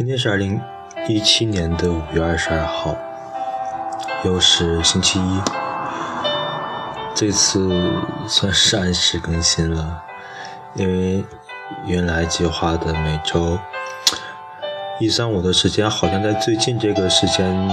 今天是二零一七年的五月二十二号，又是星期一。这次算是按时更新了，因为原来计划的每周一、三、五的时间，好像在最近这个时间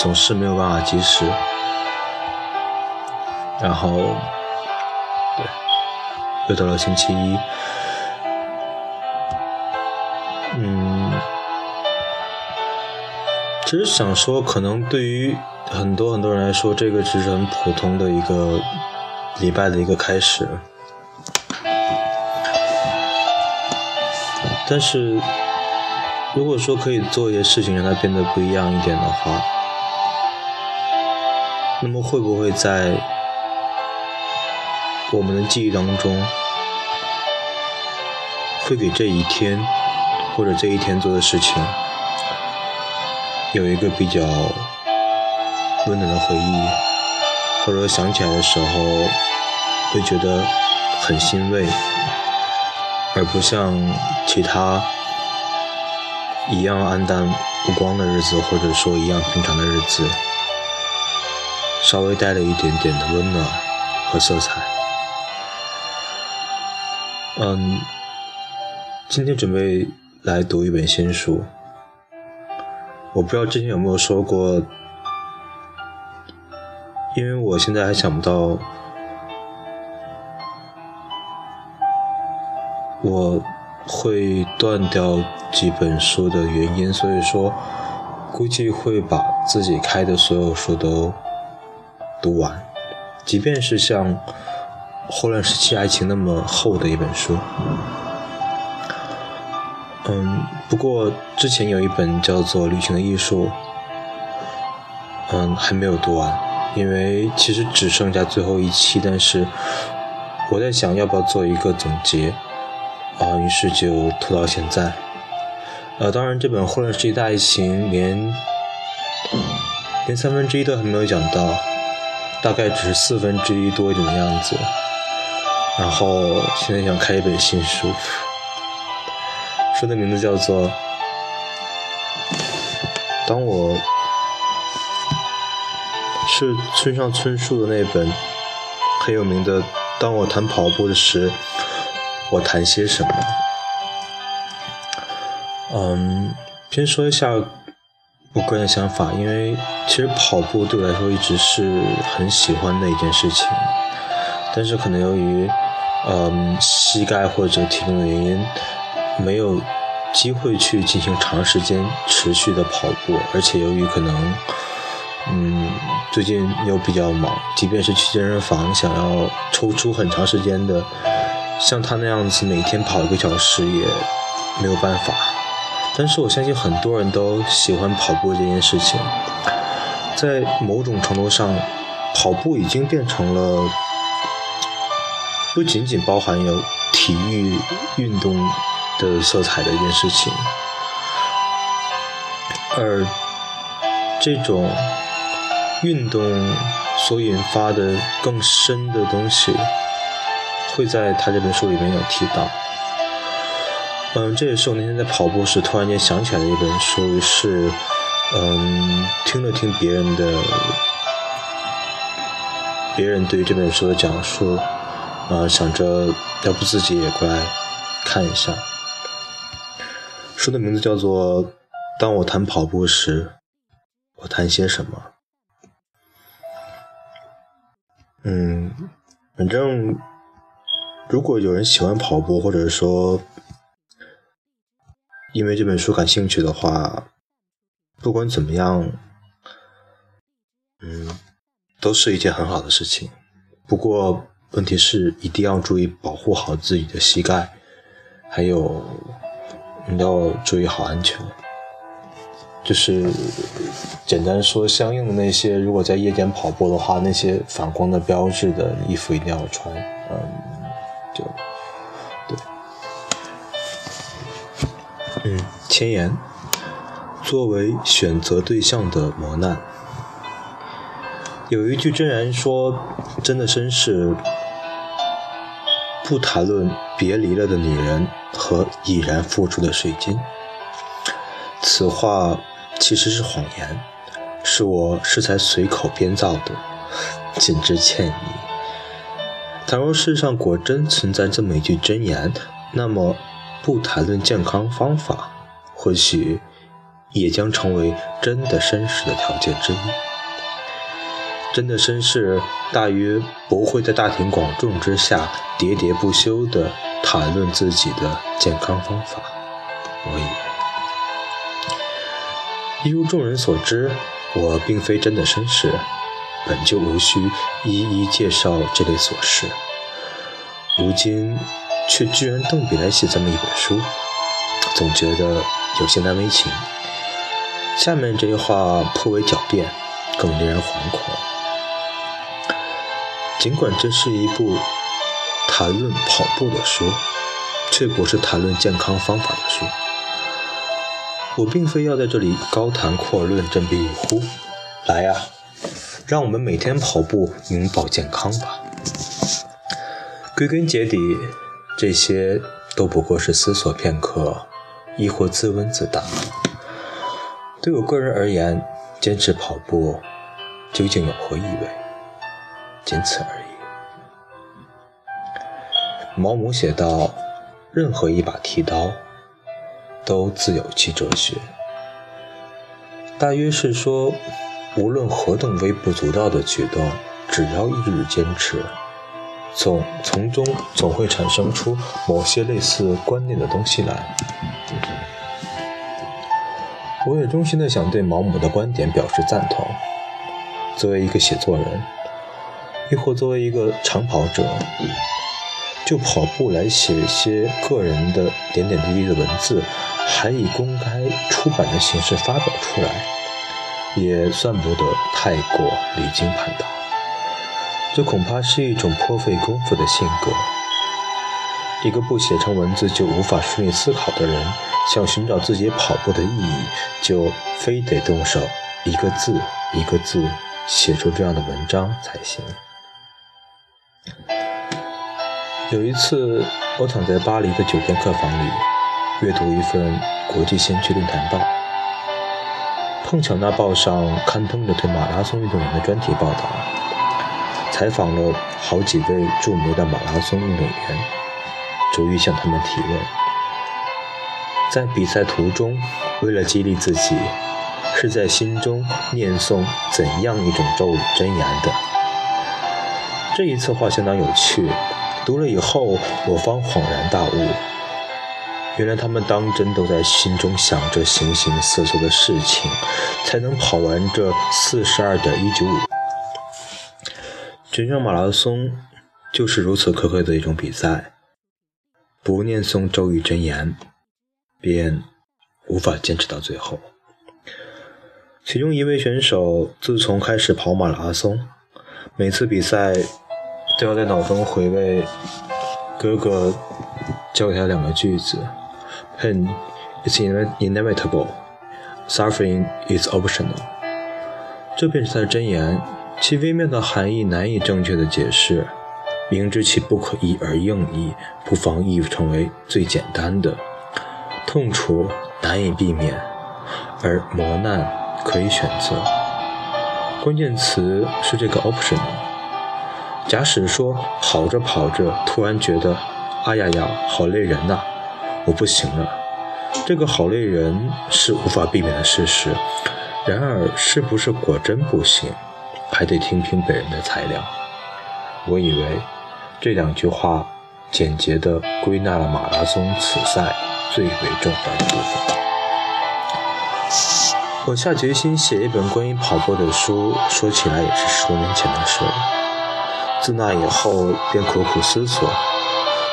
总是没有办法及时。然后，对，又到了星期一。只是想说，可能对于很多很多人来说，这个只是很普通的一个礼拜的一个开始。但是，如果说可以做一些事情让它变得不一样一点的话，那么会不会在我们的记忆当中，会给这一天？或者这一天做的事情，有一个比较温暖的回忆，或者想起来的时候会觉得很欣慰，而不像其他一样黯淡无光的日子，或者说一样平常的日子，稍微带了一点点的温暖和色彩。嗯，今天准备。来读一本新书，我不知道之前有没有说过，因为我现在还想不到我会断掉几本书的原因，所以说估计会把自己开的所有书都读完，即便是像《霍乱时期爱情》那么厚的一本书。嗯，不过之前有一本叫做《旅行的艺术》，嗯，还没有读完，因为其实只剩下最后一期，但是我在想要不要做一个总结，啊，于是就拖到现在。呃，当然这本《混乱世界大爱情》连连三分之一都还没有讲到，大概只是四分之一多一点的样子。然后现在想开一本新书。书的名字叫做《当我是村上春树的那本很有名的《当我谈跑步的时，我谈些什么》。嗯，先说一下我个人的想法，因为其实跑步对我来说一直是很喜欢的一件事情，但是可能由于嗯膝盖或者体重的原因。没有机会去进行长时间持续的跑步，而且由于可能，嗯，最近又比较忙，即便是去健身房，想要抽出很长时间的，像他那样子每天跑一个小时也没有办法。但是我相信很多人都喜欢跑步这件事情，在某种程度上，跑步已经变成了不仅仅包含有体育运动。的色彩的一件事情，而这种运动所引发的更深的东西，会在他这本书里面有提到。嗯，这也是我那天在跑步时突然间想起来的一本书，是嗯听了听别人的别人对于这本书的讲述，啊，想着要不自己也过来看一下。书的名字叫做《当我谈跑步时，我谈些什么》。嗯，反正如果有人喜欢跑步，或者说因为这本书感兴趣的话，不管怎么样，嗯，都是一件很好的事情。不过问题是，一定要注意保护好自己的膝盖，还有。你要注意好安全，就是简单说，相应的那些，如果在夜间跑步的话，那些反光的标志的衣服一定要穿。嗯，就对。嗯，前言：作为选择对象的磨难，有一句真言说：“真的绅士不谈论别离了的女人。”和已然付出的水晶，此话其实是谎言，是我适才随口编造的，谨致歉意。倘若世上果真存在这么一句真言，那么不谈论健康方法，或许也将成为真的绅士的条件之一。真的绅士大约不会在大庭广众之下喋喋不休地谈论自己的健康方法。我以为，一如众人所知，我并非真的绅士，本就无需一一介绍这类琐事。如今却居然动笔来写这么一本书，总觉得有些难为情。下面这句话颇为狡辩，更令人惶恐。尽管这是一部谈论跑步的书，却不是谈论健康方法的书。我并非要在这里高谈阔论、振臂一呼。来呀，让我们每天跑步，永葆健康吧。归根结底，这些都不过是思索片刻，亦或自问自答。对我个人而言，坚持跑步究竟有何意味？仅此而已。毛姆写道：“任何一把剃刀，都自有其哲学。”大约是说，无论何等微不足道的举动，只要一日坚持，总从中总会产生出某些类似观念的东西来。我也衷心的想对毛姆的观点表示赞同。作为一个写作人。亦或作为一个长跑者，就跑步来写些个人的点点滴滴的文字，还以公开出版的形式发表出来，也算不得太过离经叛道。这恐怕是一种颇费功夫的性格。一个不写成文字就无法顺利思考的人，想寻找自己跑步的意义，就非得动手一个字一个字写出这样的文章才行。有一次，我躺在巴黎的酒店客房里，阅读一份国际先驱论坛报，碰巧那报上刊登了对马拉松运动员的专题报道，采访了好几位著名的马拉松运动员，逐一向他们提问，在比赛途中，为了激励自己，是在心中念诵怎样一种咒语真言的。这一策划相当有趣。读了以后，我方恍然大悟，原来他们当真都在心中想着形形色色的事情，才能跑完这四十二点一九五。全场马拉松就是如此苛刻的一种比赛，不念诵咒语真言，便无法坚持到最后。其中一位选手自从开始跑马拉松，每次比赛。都要在脑中回味哥哥教给他两个句子：“Pain is inevitable, suffering is optional。”这便是他的箴言，其微妙的含义难以正确的解释。明知其不可一而应译，不妨译成为最简单的：痛楚难以避免，而磨难可以选择。关键词是这个 optional。假使说跑着跑着，突然觉得，哎呀呀，好累人呐，我不行了。这个好累人是无法避免的事实。然而，是不是果真不行，还得听凭本人的裁量。我以为这两句话简洁地归纳了马拉松此赛最为重要的部分。我下决心写一本关于跑步的书，说起来也是十多年前的事了。自那以后，便苦苦思索，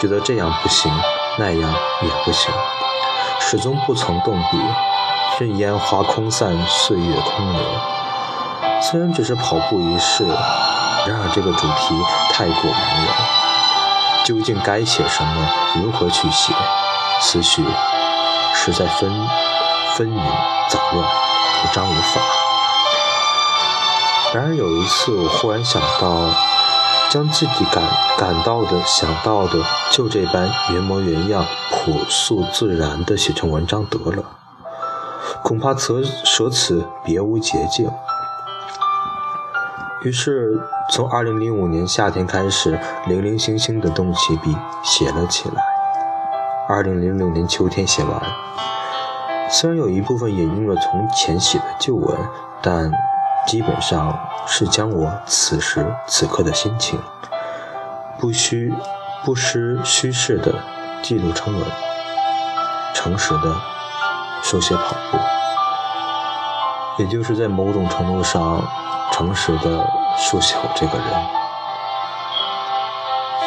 觉得这样不行，那样也不行，始终不曾动笔，任烟花空散，岁月空流。虽然只是跑步一事，然而这个主题太过茫然，究竟该写什么，如何去写，思绪实在纷纷纭杂乱，不章无法。然而有一次，我忽然想到。将自己感感到的、想到的，就这般原模原样、朴素自然地写成文章得了。恐怕此舍此别无捷径。于是，从2005年夏天开始，零零星星的动起笔写了起来。2006年秋天写完，虽然有一部分引用了从前写的旧文，但基本上是将我此时此刻的心情，不虚不失虚实的记录成文，诚实的书写跑步，也就是在某种程度上。诚实的书写我这个人，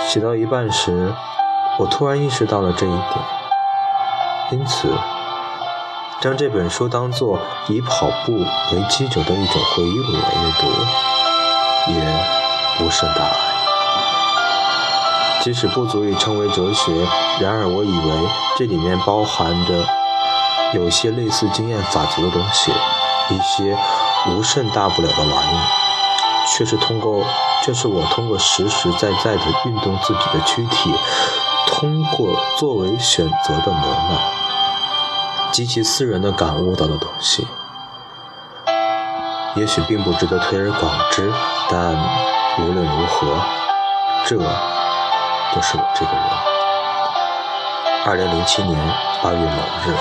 写到一半时，我突然意识到了这一点，因此将这本书当作以跑步为基础的一种回忆录来阅读，也无甚大碍。即使不足以称为哲学，然而我以为这里面包含着有些类似经验法则的东西，一些。无甚大不了的玩意，却是通过，却是我通过实实在在的运动自己的躯体，通过作为选择的磨难，极其私人的感悟到的东西。也许并不值得推而广之，但无论如何，这就是我这个人。二零零七年八月某日。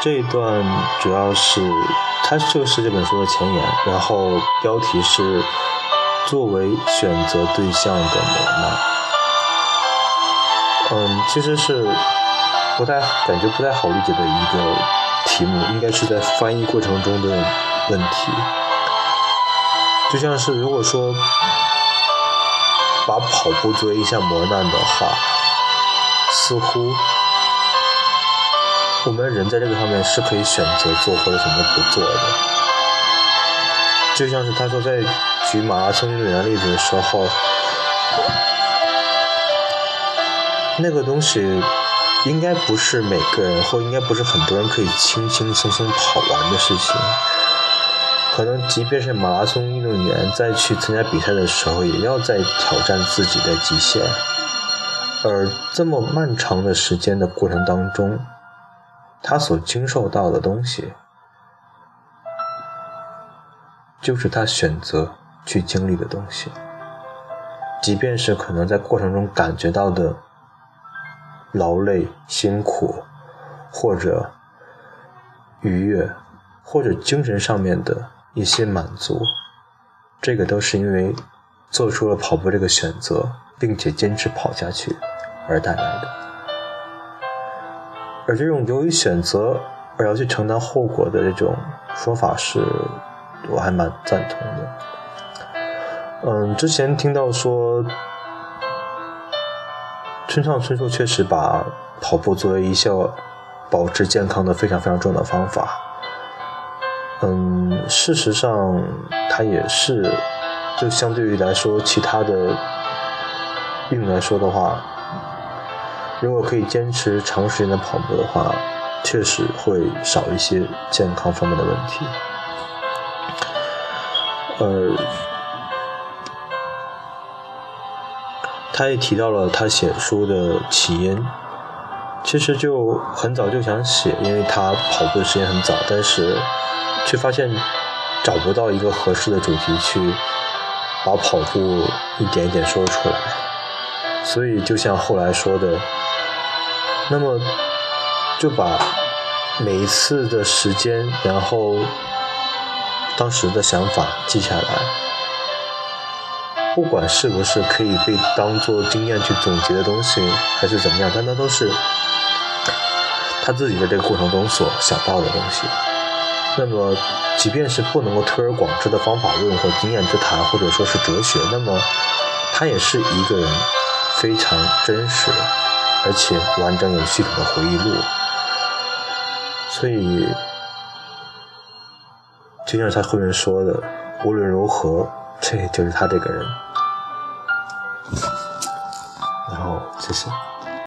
这一段主要是，它就是这本书的前言，然后标题是“作为选择对象的磨难”。嗯，其实是不太感觉不太好理解的一个题目，应该是在翻译过程中的问题。就像是如果说把跑步作为一项磨难的话，似乎。我们人在这个上面是可以选择做或者选择不做的，就像是他说在举马拉松运动员例子的时候，那个东西应该不是每个人或应该不是很多人可以轻轻松松跑完的事情，可能即便是马拉松运动员在去参加比赛的时候，也要在挑战自己的极限，而这么漫长的时间的过程当中。他所经受到的东西，就是他选择去经历的东西。即便是可能在过程中感觉到的劳累、辛苦，或者愉悦，或者精神上面的一些满足，这个都是因为做出了跑步这个选择，并且坚持跑下去而带来的。而这种由于选择而要去承担后果的这种说法，是我还蛮赞同的。嗯，之前听到说，村上春树确实把跑步作为一项保持健康的非常非常重要的方法。嗯，事实上，它也是，就相对于来说，其他的运动来说的话。如果可以坚持长时间的跑步的话，确实会少一些健康方面的问题。呃，他也提到了他写书的起因，其实就很早就想写，因为他跑步的时间很早，但是却发现找不到一个合适的主题去把跑步一点一点说出来，所以就像后来说的。那么，就把每一次的时间，然后当时的想法记下来，不管是不是可以被当做经验去总结的东西，还是怎么样，但那都是他自己在这个过程中所想到的东西。那么，即便是不能够推而广之的方法论或经验之谈，或者说是哲学，那么他也是一个人非常真实。而且完整有系统的回忆录，所以就像他后面说的，无论如何，这就是他这个人。然后，谢谢。